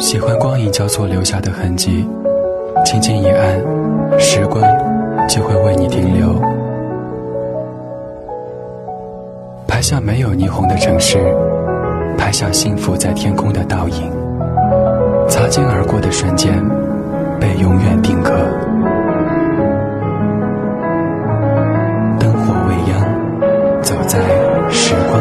喜欢光影交错留下的痕迹轻轻一按时光就会为你停留。拍下没有霓虹的城市拍下幸福在天空的倒影擦肩而过的瞬间被永远定格。灯火未央走在时光